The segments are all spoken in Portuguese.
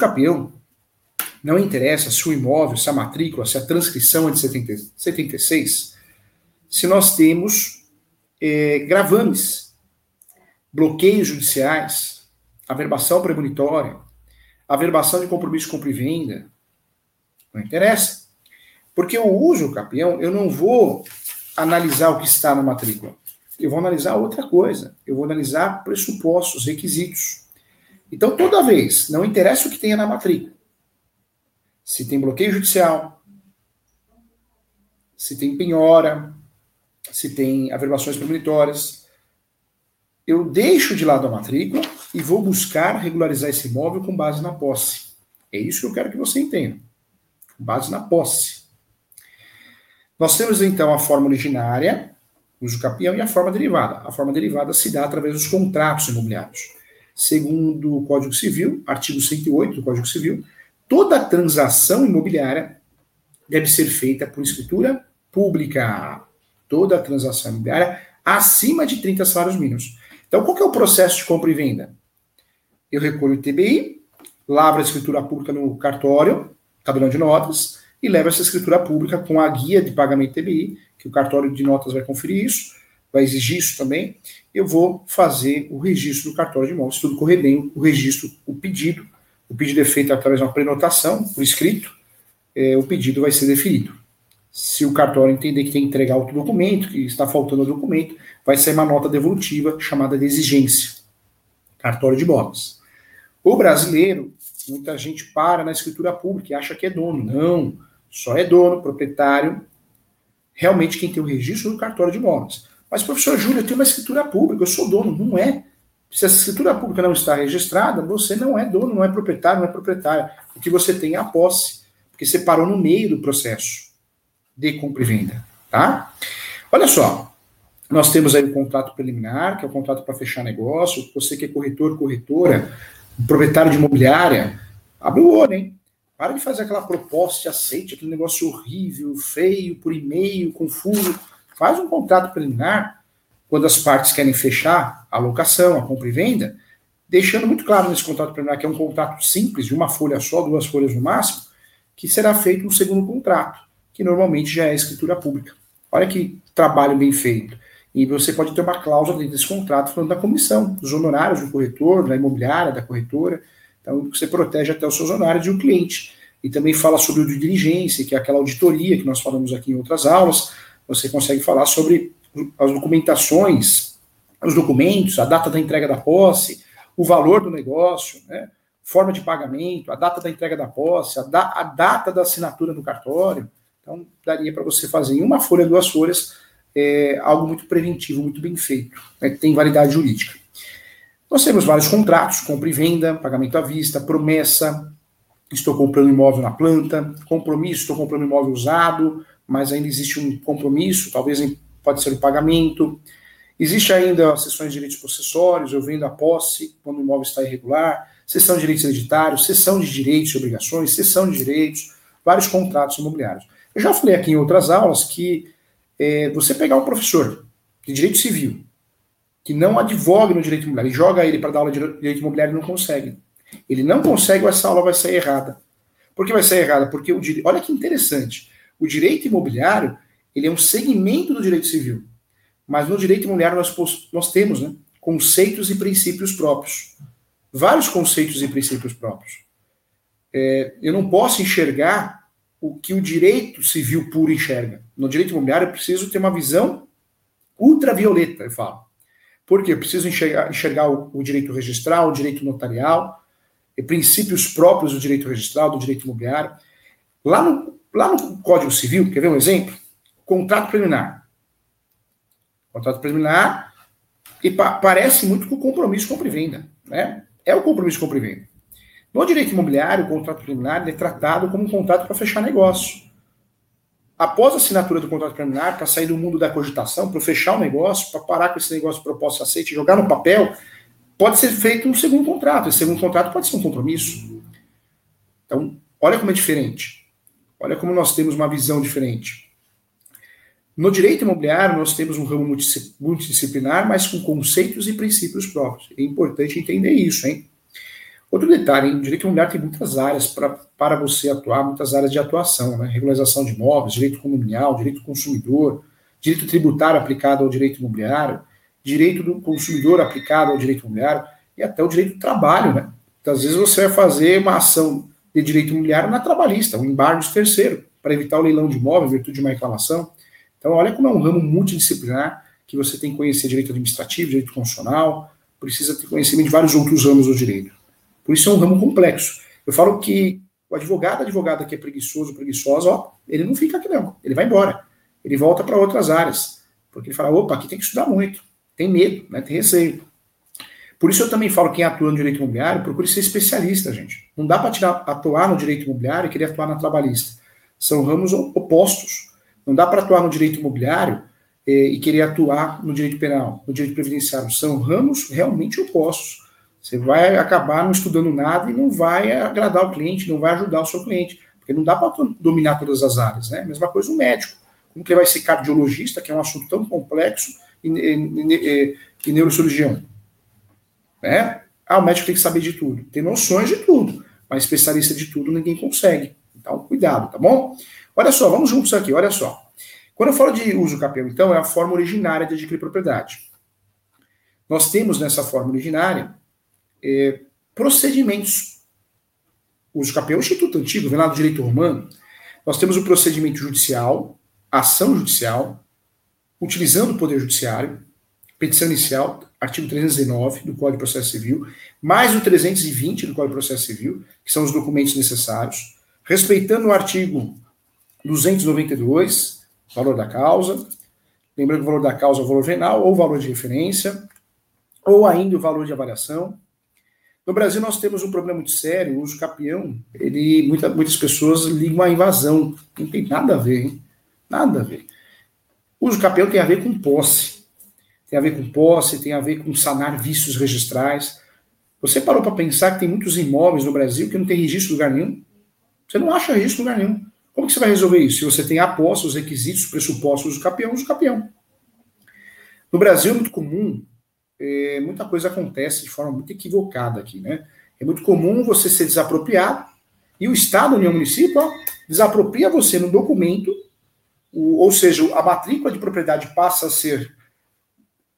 capião, não interessa se o imóvel, se a matrícula, se a transcrição é de 70, 76, se nós temos é, gravames, bloqueios judiciais, averbação premonitória, averbação de compromisso de compra e venda. Não interessa. Porque eu uso o capião, eu não vou analisar o que está na matrícula. Eu vou analisar outra coisa. Eu vou analisar pressupostos, requisitos. Então, toda vez, não interessa o que tenha na matrícula. Se tem bloqueio judicial, se tem penhora, se tem averbações premonitórias, eu deixo de lado a matrícula e vou buscar regularizar esse imóvel com base na posse. É isso que eu quero que você entenda. Com base na posse. Nós temos então a forma originária, uso capião, e a forma derivada. A forma derivada se dá através dos contratos imobiliários. Segundo o Código Civil, artigo 108 do Código Civil, toda transação imobiliária deve ser feita por escritura pública. Toda transação imobiliária acima de 30 salários mínimos. Então, qual que é o processo de compra e venda? Eu recolho o TBI, lavro a escritura pública no cartório, tabelão de notas, e levo essa escritura pública com a guia de pagamento TBI, que o cartório de notas vai conferir isso, vai exigir isso também. Eu vou fazer o registro do cartório de imóveis, tudo correr bem, o registro, o pedido. O pedido é feito através de uma prenotação, por escrito, é, o pedido vai ser definido. Se o cartório entender que tem que entregar outro documento, que está faltando o documento, vai sair uma nota devolutiva chamada de exigência. Cartório de imóveis. O brasileiro, muita gente para na escritura pública e acha que é dono. Não, só é dono, proprietário, realmente quem tem o registro do cartório de imóveis. Mas, professor Júlio, eu tenho uma escritura pública, eu sou dono. Não é. Se essa escritura pública não está registrada, você não é dono, não é proprietário, não é proprietário. O que você tem é a posse, porque você parou no meio do processo de compra e venda, tá? Olha só, nós temos aí o contrato preliminar, que é o contrato para fechar negócio. Você que é corretor, corretora, proprietário de imobiliária, abre o olho, hein? Para de fazer aquela proposta de aceite, aquele negócio horrível, feio, por e-mail, confuso. Faz um contrato preliminar, quando as partes querem fechar a locação, a compra e venda, deixando muito claro nesse contrato preliminar que é um contrato simples, de uma folha só, duas folhas no máximo, que será feito um segundo contrato, que normalmente já é escritura pública. Olha que trabalho bem feito. E você pode ter uma cláusula dentro desse contrato falando da comissão, dos honorários do corretor, da imobiliária, da corretora. Então, você protege até os seus honorários de um cliente. E também fala sobre o de diligência, que é aquela auditoria que nós falamos aqui em outras aulas. Você consegue falar sobre as documentações, os documentos, a data da entrega da posse, o valor do negócio, né? forma de pagamento, a data da entrega da posse, a, da, a data da assinatura no cartório. Então, daria para você fazer em uma folha, duas folhas, é, algo muito preventivo, muito bem feito, né, que tem validade jurídica. Nós temos vários contratos, compra e venda, pagamento à vista, promessa, estou comprando imóvel na planta, compromisso, estou comprando imóvel usado, mas ainda existe um compromisso, talvez pode ser o pagamento. Existe ainda sessões de direitos possessórios, eu vendo a posse quando o imóvel está irregular, sessão de direitos hereditários, sessão de direitos e obrigações, sessão de direitos, vários contratos imobiliários. Eu já falei aqui em outras aulas que é, você pegar um professor de direito civil que não advoga no direito imobiliário e joga ele para dar aula de direito imobiliário, ele não consegue. Ele não consegue, essa aula vai sair errada. Por que vai sair errada? Porque o olha que interessante. O direito imobiliário ele é um segmento do direito civil. Mas no direito imobiliário nós, nós temos né, conceitos e princípios próprios. Vários conceitos e princípios próprios. É, eu não posso enxergar o que o direito civil puro enxerga. No direito imobiliário, eu preciso ter uma visão ultravioleta, eu falo. Por quê? Eu preciso enxergar, enxergar o, o, direito registral, o direito notarial, e princípios próprios do direito registral, do direito imobiliário. Lá no, lá no Código Civil, quer ver um exemplo? Contrato preliminar. Contrato preliminar, e pa parece muito com o compromisso de compra e venda. Né? É o compromisso de compra e venda. No direito imobiliário, o contrato preliminar é tratado como um contrato para fechar negócio. Após a assinatura do contrato preliminar, para sair do mundo da cogitação, para fechar o negócio, para parar com esse negócio proposto aceite e jogar no papel, pode ser feito um segundo contrato. Esse segundo contrato pode ser um compromisso. Então, olha como é diferente. Olha como nós temos uma visão diferente. No direito imobiliário, nós temos um ramo multidisciplinar, mas com conceitos e princípios próprios. É importante entender isso, hein? Outro detalhe, hein? o direito imobiliário tem muitas áreas pra, para você atuar, muitas áreas de atuação, né? Regularização de imóveis, direito condominial, direito do consumidor, direito tributário aplicado ao direito imobiliário, direito do consumidor aplicado ao direito imobiliário e até o direito do trabalho, né? Então, às vezes você vai fazer uma ação de direito imobiliário na trabalhista, um embargo de terceiro, para evitar o leilão de imóvel em virtude de uma reclamação. Então, olha como é um ramo multidisciplinar que você tem que conhecer direito administrativo, direito constitucional, precisa ter conhecimento de vários outros ramos do direito. Por isso é um ramo complexo. Eu falo que o advogado, advogada que é preguiçoso, preguiçosa, ó, ele não fica aqui não, ele vai embora. Ele volta para outras áreas, porque ele fala, opa, aqui tem que estudar muito, tem medo, né, tem receio. Por isso eu também falo quem atua no direito imobiliário, procure ser especialista, gente. Não dá para atuar no direito imobiliário e querer atuar na trabalhista. São ramos opostos. Não dá para atuar no direito imobiliário eh, e querer atuar no direito penal, no direito previdenciário. São ramos realmente opostos. Você vai acabar não estudando nada e não vai agradar o cliente, não vai ajudar o seu cliente, porque não dá para dominar todas as áreas, né? Mesma coisa o médico. Como que ele vai ser cardiologista, que é um assunto tão complexo, e, e, e, e neurocirurgião? Né? Ah, o médico tem que saber de tudo. Tem noções de tudo, mas especialista de tudo ninguém consegue. Então, cuidado, tá bom? Olha só, vamos juntos aqui, olha só. Quando eu falo de uso capião, então, é a forma originária de adquirir propriedade. Nós temos nessa forma originária é, procedimentos. O uso capião é um instituto antigo, vem lá do direito romano. Nós temos o procedimento judicial, ação judicial, utilizando o poder judiciário, petição inicial, artigo 309 do Código de Processo Civil, mais o 320 do Código de Processo Civil, que são os documentos necessários, respeitando o artigo 292, valor da causa, lembrando que o valor da causa é o valor venal ou valor de referência, ou ainda o valor de avaliação. No Brasil nós temos um problema muito sério, o uso capião, ele, muita, muitas pessoas ligam à invasão, não tem nada a ver, hein? nada a ver. O uso capião tem a ver com posse, tem a ver com posse, tem a ver com sanar vícios registrais. Você parou para pensar que tem muitos imóveis no Brasil que não tem registro em lugar nenhum? Você não acha registro em lugar nenhum. Como que você vai resolver isso? Se você tem a posse, os requisitos, os pressupostos do capião, o capião. No Brasil é muito comum, é, muita coisa acontece de forma muito equivocada aqui, né? É muito comum você ser desapropriado e o Estado, União Município, desapropria você no documento, o, ou seja, a matrícula de propriedade passa a ser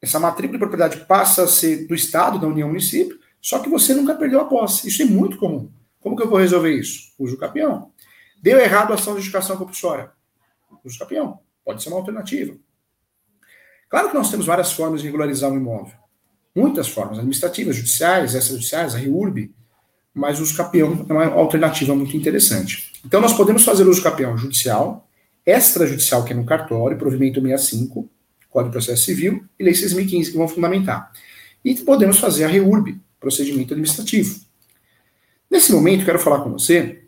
essa matrícula de propriedade passa a ser do Estado, da União Município, só que você nunca perdeu a posse. Isso é muito comum. Como que eu vou resolver isso? Uso o capião. Deu errado a ação de justificação compulsória. Uso o capião. Pode ser uma alternativa. Claro que nós temos várias formas de regularizar um imóvel. Muitas formas, administrativas, judiciais, extrajudiciais, a REURB, mas o uso capião é uma alternativa muito interessante. Então nós podemos fazer o uso capião judicial, extrajudicial, que é no cartório, provimento 65, Código de Processo Civil, e Lei 6.015, que vão fundamentar. E podemos fazer a REURB, procedimento administrativo. Nesse momento, quero falar com você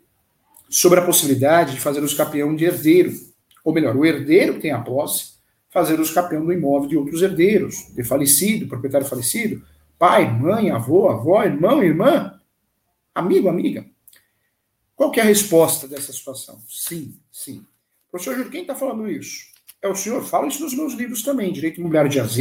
sobre a possibilidade de fazer o capião de herdeiro, ou melhor, o herdeiro que tem a posse, fazer o capião do imóvel de outros herdeiros, de falecido, proprietário falecido, pai, mãe, avô, avó, irmão, irmã, amigo, amiga. Qual é a resposta dessa situação? Sim, sim. Professor Júlio, quem está falando isso? É o senhor, fala isso nos meus livros também, Direito Imobiliário de AZ,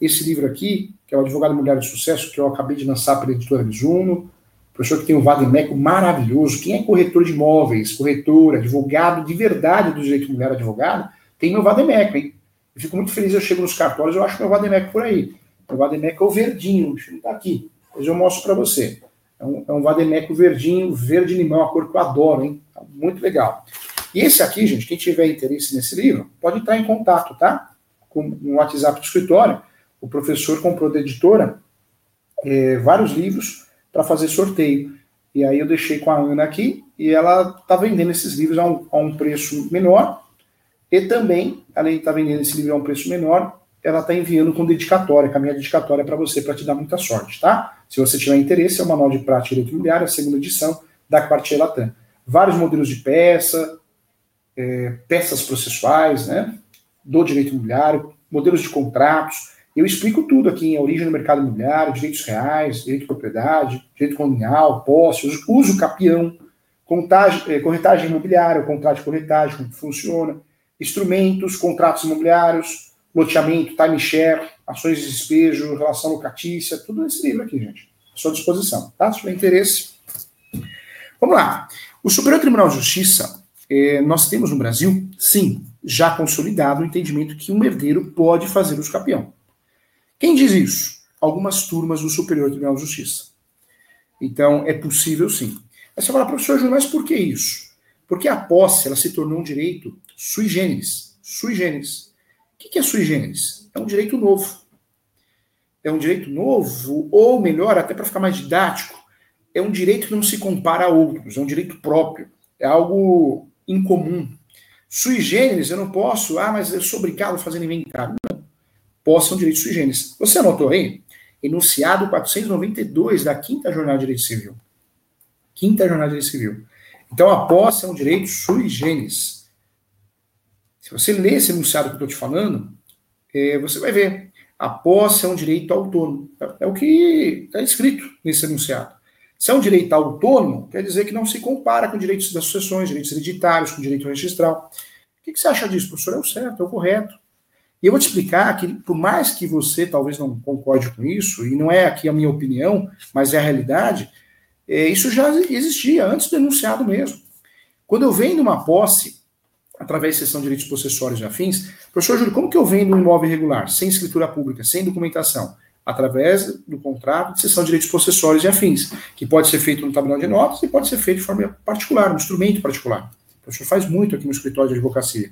esse livro aqui, que é o Advogado Imobiliário de Sucesso, que eu acabei de lançar pela editora Mizuno, professor que tem um Vademeco maravilhoso. Quem é corretor de imóveis, corretor, advogado de verdade do direito imobiliário advogado, tem meu Vademeco, hein? Eu fico muito feliz, eu chego nos cartórios, eu acho meu Vademeco por aí. O Vademeco é o verdinho, não está aqui. Depois eu mostro para você. É um, é um Vademeco verdinho, verde limão, a cor que eu adoro, hein? Muito legal. E esse aqui, gente, quem tiver interesse nesse livro, pode entrar em contato, tá? Com o WhatsApp do escritório. O professor comprou da editora é, vários livros para fazer sorteio. E aí eu deixei com a Ana aqui e ela está vendendo esses livros a um, a um, preço menor. E também, além de estar tá vendendo esse livro a um preço menor, ela está enviando com dedicatória, com a minha dedicatória para você, para te dar muita sorte, tá? Se você tiver interesse, é o Manual de Prática Direito Imobiliário, a segunda edição da Quartier Latam. Vários modelos de peça, é, peças processuais, né, do direito imobiliário, modelos de contratos. Eu explico tudo aqui em origem do mercado imobiliário, direitos reais, direito de propriedade, direito colonial, posse, uso capião, contagem, é, corretagem imobiliária, contrato de corretagem, como funciona, instrumentos, contratos imobiliários, loteamento, timeshare, ações de despejo, relação locatícia, tudo nesse livro aqui, gente. sua disposição, tá? Se tiver interesse. Vamos lá. O Superior Tribunal de Justiça, eh, nós temos no Brasil, sim, já consolidado o entendimento que um herdeiro pode fazer o campeão. Quem diz isso? Algumas turmas do Superior Tribunal de Justiça. Então, é possível sim. Aí você fala, professor Júnior, mas por que isso? Porque a posse ela se tornou um direito sui generis. Sui generis. O que é sui generis? É um direito novo. É um direito novo, ou melhor, até para ficar mais didático, é um direito que não se compara a outros, é um direito próprio, é algo incomum. Sui generis, eu não posso, ah, mas eu sou obrigado a fazer inventário. Não. Posse é um direito sui generis. Você anotou aí? Enunciado 492 da Quinta Jornada de Direito Civil. Quinta Jornada de Direito Civil. Então, a posse é um direito sui generis. Se você ler esse enunciado que eu estou te falando, é, você vai ver. A posse é um direito autônomo. É, é o que está escrito nesse enunciado. Se é um direito autônomo, quer dizer que não se compara com direitos das sucessões, direitos hereditários, com direito registral. O que, você acha disso, professor? É o certo, é o correto. E eu vou te explicar que, por mais que você talvez não concorde com isso, e não é aqui a minha opinião, mas é a realidade, é, isso já existia antes do enunciado mesmo. Quando eu vendo uma posse, através de sessão de direitos possessórios e afins, professor Júlio, como que eu vendo um imóvel irregular, sem escritura pública, sem documentação? Através do contrato de sessão de direitos possessórios e afins, que pode ser feito no tabelão de notas e pode ser feito de forma particular, um instrumento particular. O professor faz muito aqui no escritório de advocacia.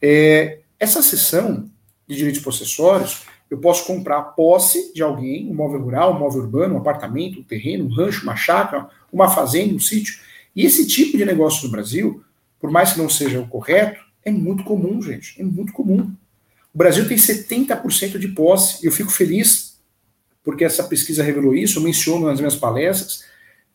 É, essa sessão de direitos possessórios, eu posso comprar posse de alguém, um móvel rural, um móvel urbano, um apartamento, um terreno, um rancho, uma chácara, uma fazenda, um sítio. E esse tipo de negócio no Brasil, por mais que não seja o correto, é muito comum, gente. É muito comum. O Brasil tem 70% de posse, eu fico feliz porque essa pesquisa revelou isso, eu menciono nas minhas palestras,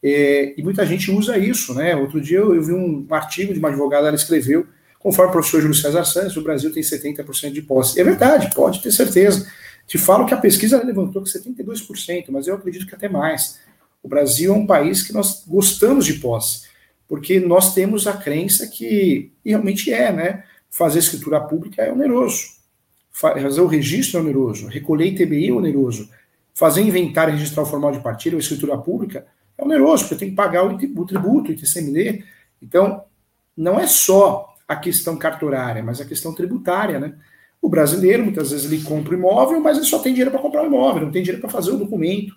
é, e muita gente usa isso, né? Outro dia eu, eu vi um artigo de uma advogada, ela escreveu Conforme o professor Júlio César Santos, o Brasil tem 70% de posse. É verdade, pode ter certeza. Te falo que a pesquisa levantou que 72%, mas eu acredito que até mais. O Brasil é um país que nós gostamos de posse, porque nós temos a crença que realmente é, né? Fazer escritura pública é oneroso. Fazer o registro é oneroso. Recolher ITBI é oneroso. Fazer inventário e registrar o formal de partilha ou escritura pública é oneroso, porque tem que pagar o tributo, o ITCMD. Então, não é só a questão cartorária, mas a questão tributária, né? O brasileiro, muitas vezes, ele compra o imóvel, mas ele só tem dinheiro para comprar o imóvel, não tem dinheiro para fazer o documento.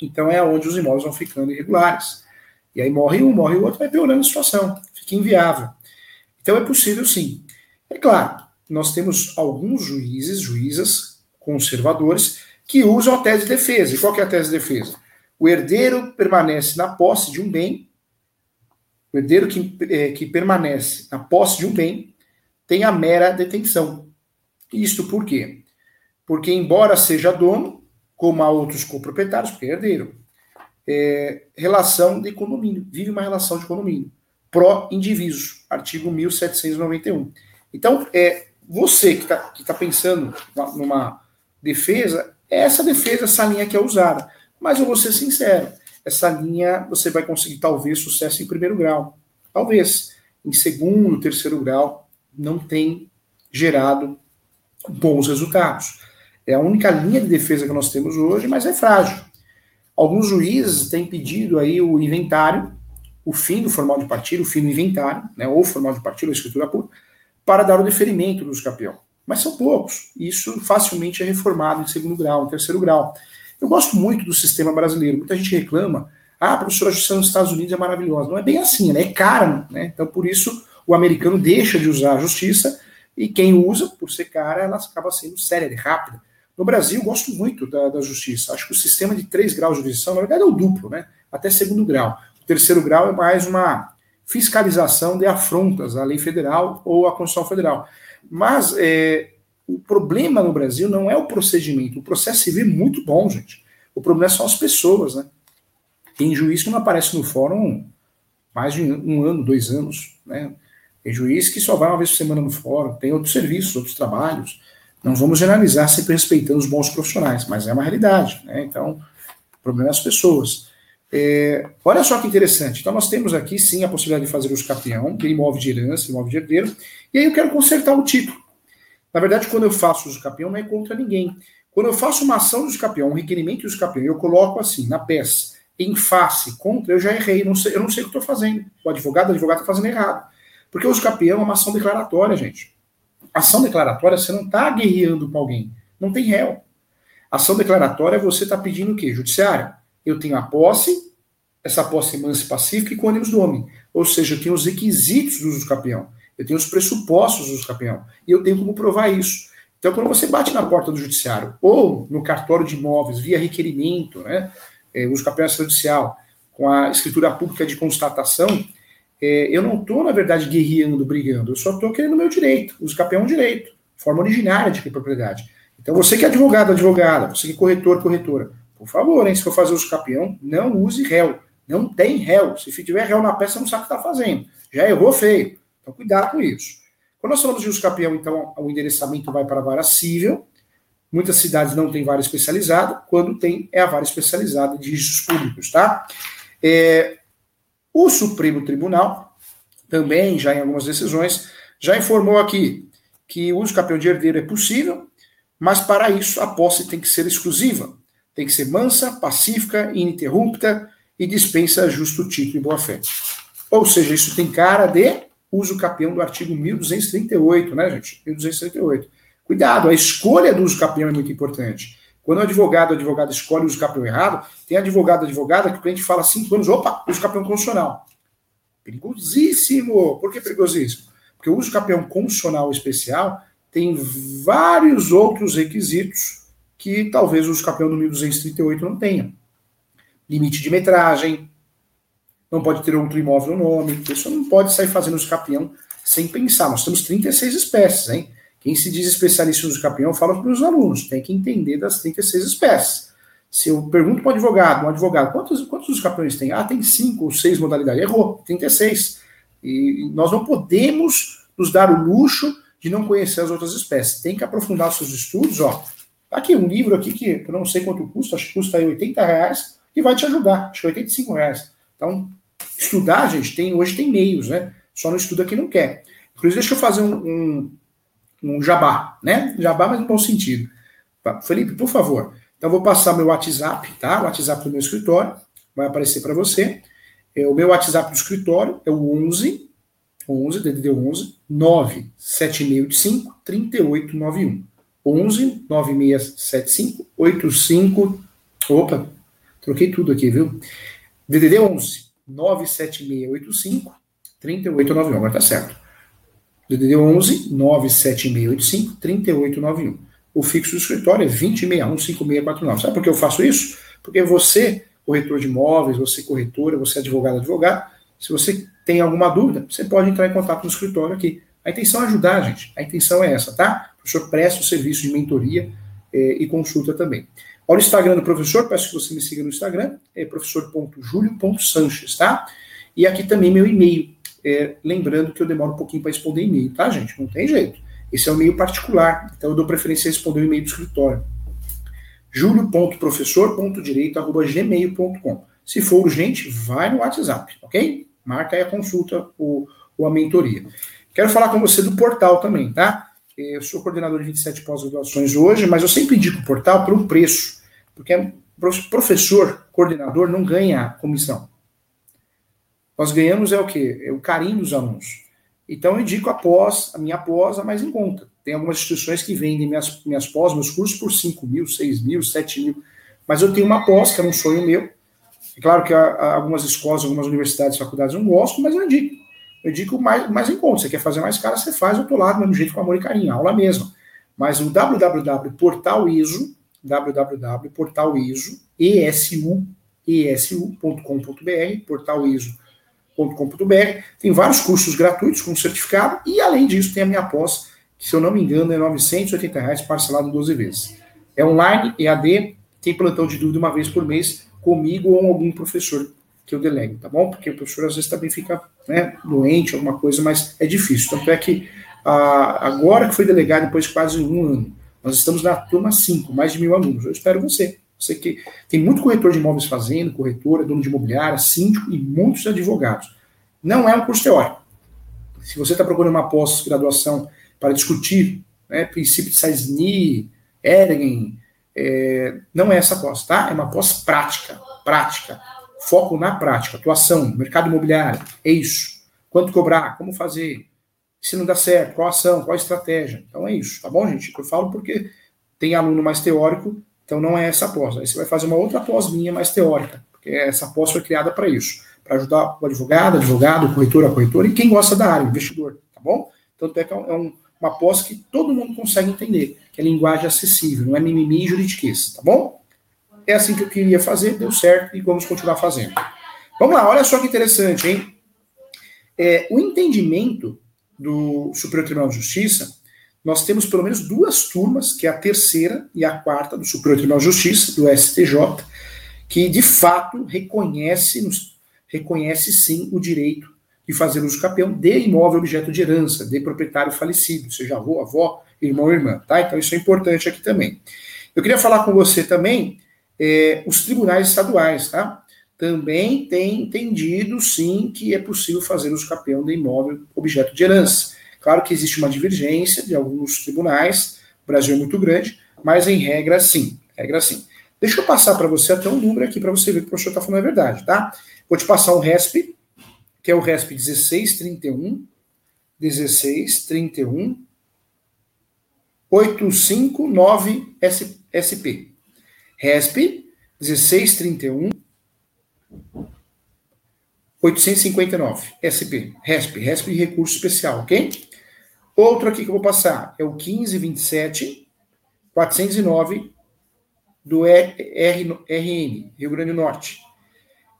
Então é onde os imóveis vão ficando irregulares. E aí morre um, morre o outro, vai piorando a situação, fica inviável. Então é possível sim. É claro, nós temos alguns juízes, juízas conservadores, que usam a tese de defesa. E qual é a tese de defesa? O herdeiro permanece na posse de um bem o herdeiro que, é, que permanece na posse de um bem tem a mera detenção. Isto por quê? Porque, embora seja dono, como há outros coproprietários, porque é herdeiro, é, relação de condomínio, vive uma relação de condomínio. Pró-indiviso, artigo 1791. Então, é, você que está tá pensando numa defesa, é essa defesa, essa linha que é usada. Mas eu vou ser sincero, essa linha você vai conseguir talvez sucesso em primeiro grau. Talvez. Em segundo, terceiro grau, não tem gerado bons resultados. É a única linha de defesa que nós temos hoje, mas é frágil. Alguns juízes têm pedido aí o inventário, o fim do formal de partido, o fim do inventário, né, ou formal de partido, ou escritura pública, para dar o deferimento do campeão. Mas são poucos. Isso facilmente é reformado em segundo grau, em terceiro grau. Eu gosto muito do sistema brasileiro. Muita gente reclama, ah, a professora justiça nos Estados Unidos é maravilhosa. Não é bem assim, né? É cara, né? Então, por isso, o americano deixa de usar a justiça e quem usa, por ser cara, ela acaba sendo séria, rápida. No Brasil, gosto muito da, da justiça. Acho que o sistema de três graus de jurisdição, na verdade, é o duplo, né? Até segundo grau. O terceiro grau é mais uma fiscalização de afrontas à lei federal ou à Constituição Federal. Mas é, o problema no Brasil não é o procedimento. O processo civil é muito bom, gente. O problema são as pessoas, né? Tem juiz que não aparece no fórum mais de um ano, dois anos, né? Tem juiz que só vai uma vez por semana no fórum, tem outros serviços, outros trabalhos. Não vamos generalizar sempre respeitando os bons profissionais, mas é uma realidade, né? Então, o problema é as pessoas. É, olha só que interessante. Então, nós temos aqui sim a possibilidade de fazer o campeão, de imóvel de herança, imóvel de herdeiro, e aí eu quero consertar o título. Na verdade, quando eu faço uso campeão, não é contra ninguém. Quando eu faço uma ação do campeão, um requerimento do campeão, eu coloco assim, na peça, em face, contra, eu já errei, não sei, eu não sei o que estou fazendo. O advogado, o advogado está fazendo errado. Porque o campeão é uma ação declaratória, gente. Ação declaratória, você não está guerreando com alguém. Não tem réu. Ação declaratória, você está pedindo o quê? Judiciário. Eu tenho a posse, essa posse é mansa e pacífica e com ânimos do homem. Ou seja, eu tenho os requisitos do uso campeão. Eu tenho os pressupostos do uso campeão. E eu tenho como provar isso. Então, quando você bate na porta do judiciário ou no cartório de imóveis via requerimento, né, é, uso campeão judicial, com a escritura pública de constatação, é, eu não estou, na verdade, guerreando, brigando. Eu só estou querendo o meu direito. Uso campeão é um direito. Forma originária de propriedade. Então, você que é advogado, advogada, você que é corretor, corretora, por favor, hein, se for fazer uso campeão, não use réu. Não tem réu. Se tiver réu na peça, não sabe o que está fazendo. Já errou feio. Então, cuidado com isso. Quando nós falamos de uso campeão, então, o endereçamento vai para a vara civil. Muitas cidades não têm vara especializada. Quando tem, é a vara especializada de registros públicos, tá? É, o Supremo Tribunal, também, já em algumas decisões, já informou aqui que o uso campeão de herdeiro é possível, mas para isso a posse tem que ser exclusiva. Tem que ser mansa, pacífica, ininterrupta e dispensa justo título e boa-fé. Ou seja, isso tem cara de uso capião do artigo 1238, né, gente? 1238. Cuidado, a escolha do uso capião é muito importante. Quando o advogado, o advogado escolhe o uso capião errado, tem advogado, advogada que o cliente fala cinco anos, opa, uso capião constitucional. Perigosíssimo. Por que perigosíssimo? Porque o uso capião constitucional especial tem vários outros requisitos que talvez o uso capião do 1238 não tenha limite de metragem, não pode ter outro imóvel no nome, pessoa não pode sair fazendo os capião sem pensar. Nós temos 36 espécies, hein? Quem se diz especialista no capião fala para os alunos, tem que entender das 36 espécies. Se eu pergunto para um advogado, um advogado, quantos, quantos os campeões tem? Ah, tem cinco ou seis modalidades. Errou, 36. E nós não podemos nos dar o luxo de não conhecer as outras espécies. Tem que aprofundar seus estudos, ó. Tá aqui um livro aqui que eu não sei quanto custa, acho que custa aí 80 reais e vai te ajudar. Acho que 85 reais. Então, estudar, gente, tem, hoje tem meios, né? Só não estuda quem não quer. Inclusive, deixa eu fazer um, um, um jabá, né? Jabá, mas no bom sentido. Felipe, por favor. Então, vou passar meu WhatsApp, tá? O WhatsApp do meu escritório. Vai aparecer para você. É, o meu WhatsApp do escritório é o 11 11, DDD 11, 97685 3891. 11 9675 85. Opa, Troquei tudo aqui, viu? DDD 11 97685 3891. Agora tá certo. DDD 11 97685 3891. O fixo do escritório é 2061 5649. Sabe por que eu faço isso? Porque você, corretor de imóveis, você corretora, você advogado, advogado, se você tem alguma dúvida, você pode entrar em contato no escritório aqui. A intenção é ajudar, gente. A intenção é essa, tá? Senhor presta o serviço de mentoria eh, e consulta também. Olha o Instagram do professor, peço que você me siga no Instagram, é professor.julio.sanches, tá? E aqui também meu e-mail. É, lembrando que eu demoro um pouquinho para responder e-mail, tá, gente? Não tem jeito. Esse é um e-mail particular, então eu dou preferência a responder o e-mail do escritório. julio.professor.direito.gmail.com Se for urgente, vai no WhatsApp, ok? Marca aí a consulta ou, ou a mentoria. Quero falar com você do portal também, tá? Eu sou coordenador de 27 pós-graduações hoje, mas eu sempre indico o portal por um preço. Porque professor, coordenador, não ganha comissão. Nós ganhamos é o quê? É o carinho dos alunos. Então eu indico a pós, a minha pós, a mais em conta. Tem algumas instituições que vendem minhas, minhas pós, meus cursos por 5 mil, 6 mil, 7 mil. Mas eu tenho uma pós, que é um sonho meu. É claro que algumas escolas, algumas universidades, faculdades não gostam, mas eu indico. Eu indico mais, mais em conta. Você quer fazer mais cara, você faz, eu tô lá do mesmo jeito, com amor e carinho, aula mesmo. Mas o www.portaliso, www.portaliso, esu, esu.com.br, portaliso.com.br. Tem vários cursos gratuitos com certificado e, além disso, tem a minha pós, que, se eu não me engano, é 980 reais, parcelado em 12 vezes. É online, EAD, tem plantão de dúvida uma vez por mês, comigo ou algum professor que eu delego, tá bom? Porque o professor às vezes também fica né, doente, alguma coisa, mas é difícil. Tanto é que agora que foi delegado, depois de quase um ano, nós estamos na turma 5, mais de mil alunos. Eu espero você. Você que tem muito corretor de imóveis fazendo, corretora, dono de imobiliária, síndico e muitos advogados. Não é um curso teórico. Se você está procurando uma pós-graduação para discutir né, princípio de Saisni, Ergen, é, não é essa pós, tá? É uma pós prática, prática. Foco na prática, atuação, mercado imobiliário, é isso. Quanto cobrar, como fazer, se não dá certo, qual ação, qual estratégia. Então é isso, tá bom, gente? Eu falo porque tem aluno mais teórico, então não é essa pós. Aí você vai fazer uma outra pós minha mais teórica, porque essa pós foi criada para isso, para ajudar o advogado, advogado, o corretor, a corretora e quem gosta da área, investidor, tá bom? Tanto é que é, é um, uma pós que todo mundo consegue entender, que é linguagem acessível, não é mimimi e juridiquês, tá bom? É assim que eu queria fazer, deu certo e vamos continuar fazendo. Vamos lá, olha só que interessante, hein? É, o entendimento do Superior Tribunal de Justiça, nós temos pelo menos duas turmas, que é a terceira e a quarta do Superior Tribunal de Justiça, do STJ, que de fato reconhece, reconhece sim o direito de fazer uso capião de imóvel objeto de herança, de proprietário falecido, seja avô, avó, irmão ou irmã, tá? Então isso é importante aqui também. Eu queria falar com você também é, os tribunais estaduais, tá? Também tem entendido, sim, que é possível fazer uso capião de imóvel objeto de herança. Claro que existe uma divergência de alguns tribunais, o Brasil é muito grande, mas em regra, sim. Regra, sim. Deixa eu passar para você até um número aqui para você ver que o professor está falando a verdade, tá? Vou te passar um RESP, que é o RESP 1631, 1631 859 SP. RESP 1631 859 SP. RESP, RESP de recurso especial, ok? Outro aqui que eu vou passar é o 1527 409 do RN, Rio Grande do Norte.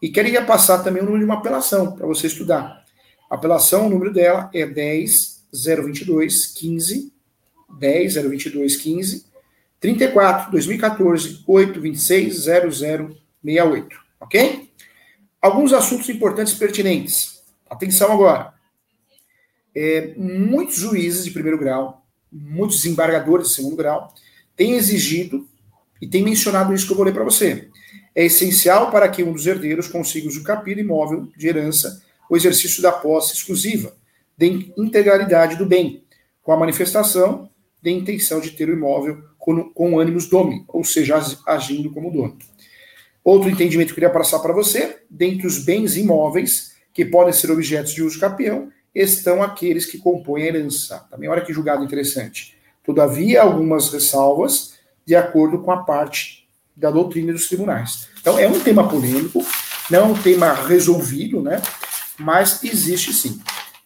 E queria passar também o número de uma apelação para você estudar. A apelação, o número dela é 10 022 15 10 022 15 34 2014 826 0068, ok? Alguns assuntos importantes e pertinentes. Atenção agora. É, muitos juízes de primeiro grau, muitos desembargadores de segundo grau, têm exigido e têm mencionado isso que eu vou ler para você é essencial para que um dos herdeiros consiga usufruir imóvel de herança o exercício da posse exclusiva, de integralidade do bem, com a manifestação de intenção de ter o imóvel com, com ânimos domi, ou seja, agindo como dono. Outro entendimento que eu queria passar para você, dentre os bens imóveis que podem ser objetos de uso capião, estão aqueles que compõem a herança. Também olha que julgado interessante. Todavia, algumas ressalvas de acordo com a parte da doutrina dos tribunais. Então, é um tema polêmico, não é um tema resolvido, né? Mas existe sim.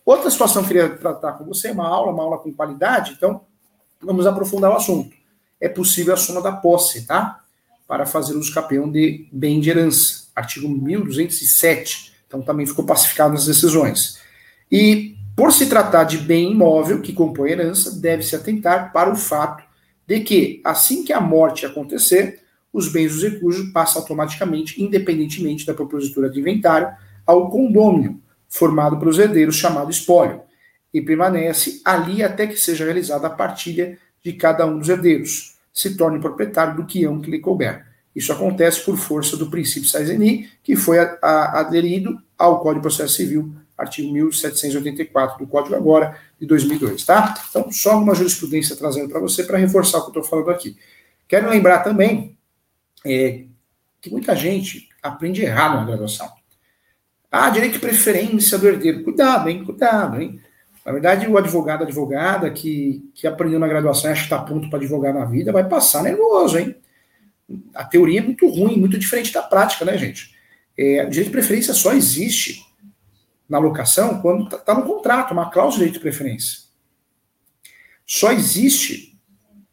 Outra situação que eu queria tratar com você, uma aula, uma aula com qualidade, então vamos aprofundar o assunto. É possível a soma da posse, tá? Para fazer uso capião de bem de herança. Artigo 1207. Então também ficou pacificado nas decisões. E por se tratar de bem imóvel que compõe herança, deve-se atentar para o fato de que, assim que a morte acontecer, os bens dos recursos passam automaticamente, independentemente da propositura de inventário, ao condômino, formado pelos herdeiros, chamado espólio, e permanece ali até que seja realizada a partilha de cada um dos herdeiros, se torne proprietário do quião que lhe couber. Isso acontece por força do princípio Saizeni, que foi a, a, aderido ao Código de Processo Civil, artigo 1784 do Código agora, de 2002, tá? Então, só uma jurisprudência trazendo para você para reforçar o que eu estou falando aqui. Quero lembrar também é, que muita gente aprende errado na graduação. Ah, direito de preferência do herdeiro. Cuidado, hein? Cuidado, hein? Na verdade, o advogado, advogada que, que aprendeu na graduação e acha que está pronto para advogar na vida, vai passar nervoso, hein? A teoria é muito ruim, muito diferente da prática, né, gente? É, o direito de preferência só existe na locação quando está tá no contrato, uma cláusula de direito de preferência. Só existe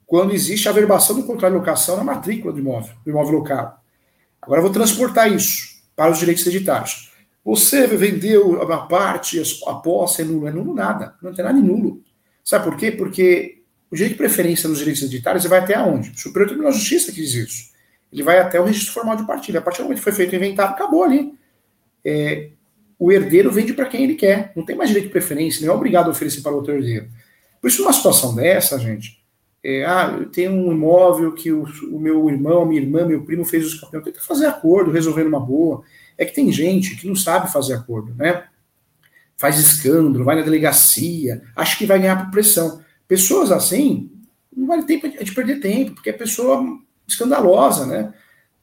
quando existe a verbação do contrato de locação na matrícula do imóvel, do imóvel local. Agora eu vou transportar isso para os direitos hereditários. Você vendeu a parte, a posse é nulo. É nulo nada. Não tem nada de nulo. Sabe por quê? Porque o direito de preferência nos direitos hereditários vai até aonde? O Superior Tribunal de Justiça que diz isso. Ele vai até o registro formal de partilha. A partir do momento que foi feito o inventário, acabou ali. É, o herdeiro vende para quem ele quer. Não tem mais direito de preferência, não é obrigado a oferecer para outro herdeiro. Por isso, numa situação dessa, gente, é, ah, eu tenho um imóvel que o, o, meu irmão, minha irmã, meu primo fez os campeões. Tenta fazer acordo, resolver uma boa. É que tem gente que não sabe fazer acordo, né? Faz escândalo, vai na delegacia, acha que vai ganhar por pressão. Pessoas assim, não vale tempo de perder tempo, porque a pessoa escandalosa, né?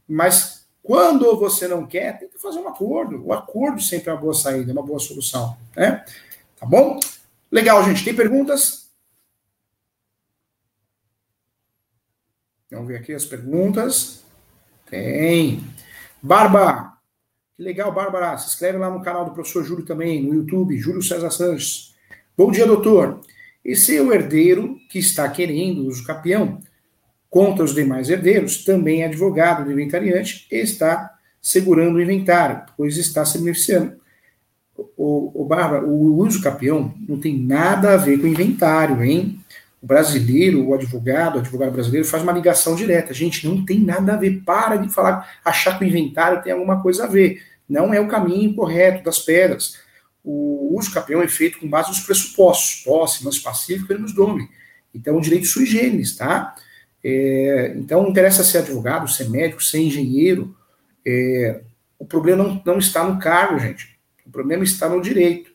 Mas quando você não quer, que fazer um acordo. O acordo sempre é uma boa saída, é uma boa solução, né? Tá bom? Legal, gente. Tem perguntas? Vamos ver aqui as perguntas. Tem. Barba. Que legal, Bárbara. Se inscreve lá no canal do professor Júlio também, no YouTube, Júlio César Sanches. Bom dia, doutor. Esse é o herdeiro que está querendo uso capião contra os demais herdeiros, também é advogado do inventariante está segurando o inventário, pois está se beneficiando. O, o Bárbara, o uso capião não tem nada a ver com inventário, hein? O brasileiro, o advogado, o advogado brasileiro faz uma ligação direta. Gente, não tem nada a ver. Para de falar, achar que o inventário tem alguma coisa a ver. Não é o caminho correto das pedras. O uso capião é feito com base nos pressupostos, posse, lance pacífico e nos dome. Então, o direito sui generis, tá? É, então, não interessa ser advogado, ser médico, ser engenheiro. É, o problema não, não está no cargo, gente. O problema está no direito.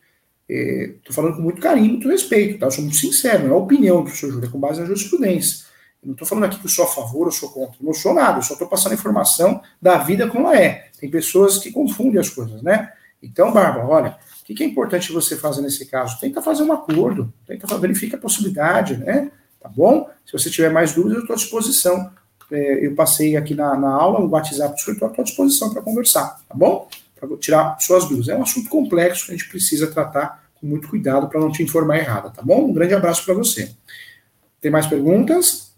Estou é, falando com muito carinho, muito respeito, tá? Eu sou muito sincero, não é opinião do professor Júlio, é com base na jurisprudência. Eu não estou falando aqui que eu sou a favor ou sou contra. Eu não sou nada, eu só estou passando a informação da vida como ela é. Tem pessoas que confundem as coisas, né? Então, Bárbara, olha, o que, que é importante você fazer nesse caso? Tenta fazer um acordo, tenta verificar a possibilidade, né? Tá bom? Se você tiver mais dúvidas, eu estou à disposição. É, eu passei aqui na, na aula o WhatsApp do escritório, estou à disposição para conversar, tá bom? Para tirar suas dúvidas. É um assunto complexo que a gente precisa tratar com muito cuidado para não te informar errada, tá bom? Um grande abraço para você. Tem mais perguntas?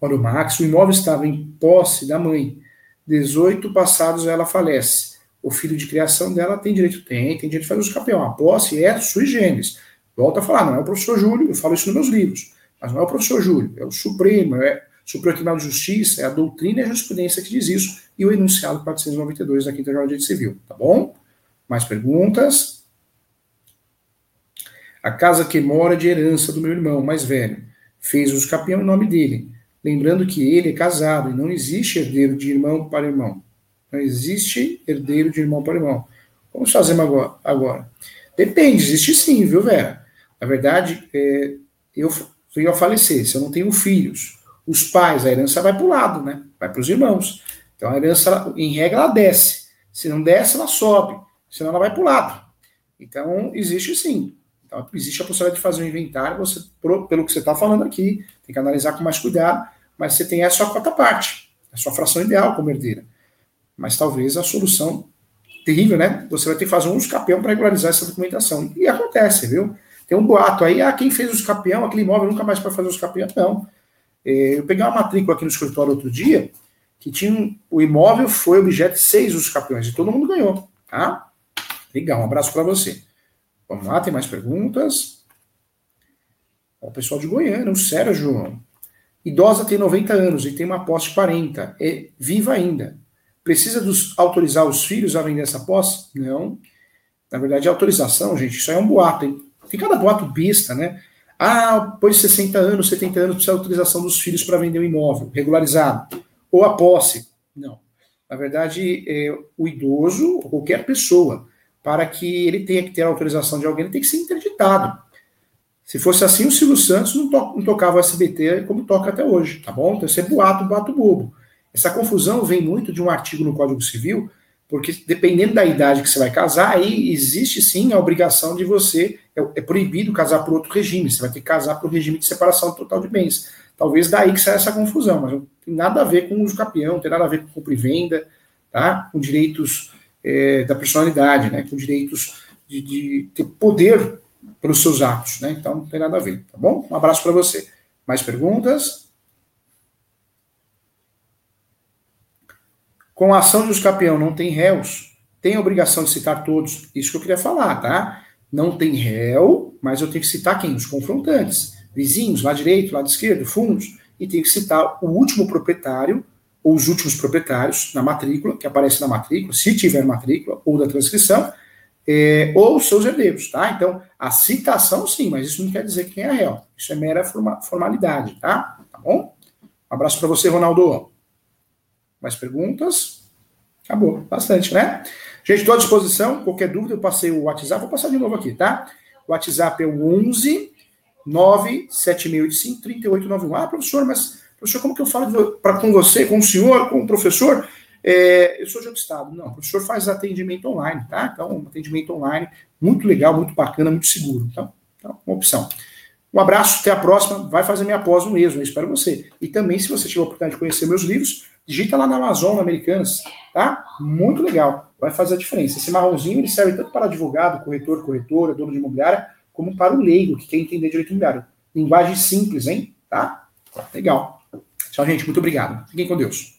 Olha o Max, o imóvel estava em posse da mãe. 18 passados ela falece. O filho de criação dela tem direito? Tem, tem direito de fazer os campeão. A posse é sui generis. Volto a falar, não é o professor Júlio, eu falo isso nos meus livros. Mas não é o professor Júlio, é o Supremo, é o Supremo Tribunal de Justiça, é a doutrina e a jurisprudência que diz isso, e o enunciado 492 da Quinta Jornada de Civil, tá bom? Mais perguntas? A casa que mora de herança do meu irmão mais velho. Fez os capião em nome dele. Lembrando que ele é casado e não existe herdeiro de irmão para irmão. Não existe herdeiro de irmão para irmão. Vamos fazer agora. Depende, existe sim, viu, Vera? Na verdade, é, eu venho a falecer, se eu não tenho filhos, os pais, a herança vai para o lado, né? Vai para os irmãos. Então a herança, em regra, ela desce. Se não desce, ela sobe. Senão ela vai para o lado. Então, existe sim. Então, existe a possibilidade de fazer um inventário, você, pelo que você está falando aqui, tem que analisar com mais cuidado, mas você tem a sua quarta parte, a sua fração ideal como herdeira. Mas talvez a solução terrível, né? Você vai ter que fazer um escapeão para regularizar essa documentação. E acontece, viu? Tem um boato aí, ah, quem fez os capião, aquele imóvel nunca mais para fazer os capião. Não. É, eu peguei uma matrícula aqui no escritório outro dia, que tinha um, o imóvel foi objeto de seis dos capiões, e todo mundo ganhou, tá? Legal, um abraço para você. Vamos lá, tem mais perguntas? O pessoal de Goiânia, o Sérgio. Idosa tem 90 anos e tem uma posse de 40, é viva ainda. Precisa dos, autorizar os filhos a vender essa posse? Não. Na verdade, a autorização, gente, isso aí é um boato, hein? Tem cada boato besta, né? Ah, depois de 60 anos, 70 anos, precisa autorização dos filhos para vender o imóvel, regularizado. Ou a posse. Não. Na verdade, é, o idoso, qualquer pessoa, para que ele tenha que ter a autorização de alguém, ele tem que ser interditado. Se fosse assim, o Silvio Santos não, to não tocava o SBT como toca até hoje, tá bom? Então, isso é boato, boato bobo. Essa confusão vem muito de um artigo no Código Civil, porque dependendo da idade que você vai casar, aí existe sim a obrigação de você, é, é proibido casar por outro regime, você vai ter que casar por regime de separação total de bens. Talvez daí que saia essa confusão, mas não tem nada a ver com uso capião, não tem nada a ver com compra e venda, tá? com direitos é, da personalidade, né? com direitos de, de, ter poder pelos seus atos. Né? Então não tem nada a ver, tá bom? Um abraço para você. Mais perguntas? Com a ação de escapião não tem réus, tem obrigação de citar todos. Isso que eu queria falar, tá? Não tem réu, mas eu tenho que citar quem? Os confrontantes. Vizinhos, lado direito, lado esquerdo, fundos. E tenho que citar o último proprietário, ou os últimos proprietários na matrícula, que aparece na matrícula, se tiver matrícula, ou da transcrição, é, ou seus herdeiros, tá? Então, a citação sim, mas isso não quer dizer quem é réu. Isso é mera forma, formalidade, tá? Tá bom? Um abraço para você, Ronaldo. Mais perguntas? Acabou. Bastante, né? Gente, estou à disposição. Qualquer dúvida, eu passei o WhatsApp. Vou passar de novo aqui, tá? O WhatsApp é o 11 97685 3891. Ah, professor, mas Professor, como que eu falo pra, com você, com o senhor, com o professor? É, eu sou de outro estado. Não, o professor faz atendimento online, tá? Então, um atendimento online muito legal, muito bacana, muito seguro. Então, então uma opção. Um abraço, até a próxima. Vai fazer minha pós ESO, eu espero você. E também, se você tiver a oportunidade de conhecer meus livros, digita lá na Amazon Americanas, tá? Muito legal, vai fazer a diferença. Esse marronzinho ele serve tanto para advogado, corretor, corretora, dono de imobiliária, como para o leigo que quer entender direito imobiliário. Linguagem simples, hein? Tá? Legal. Tchau, gente. Muito obrigado. Fiquem com Deus.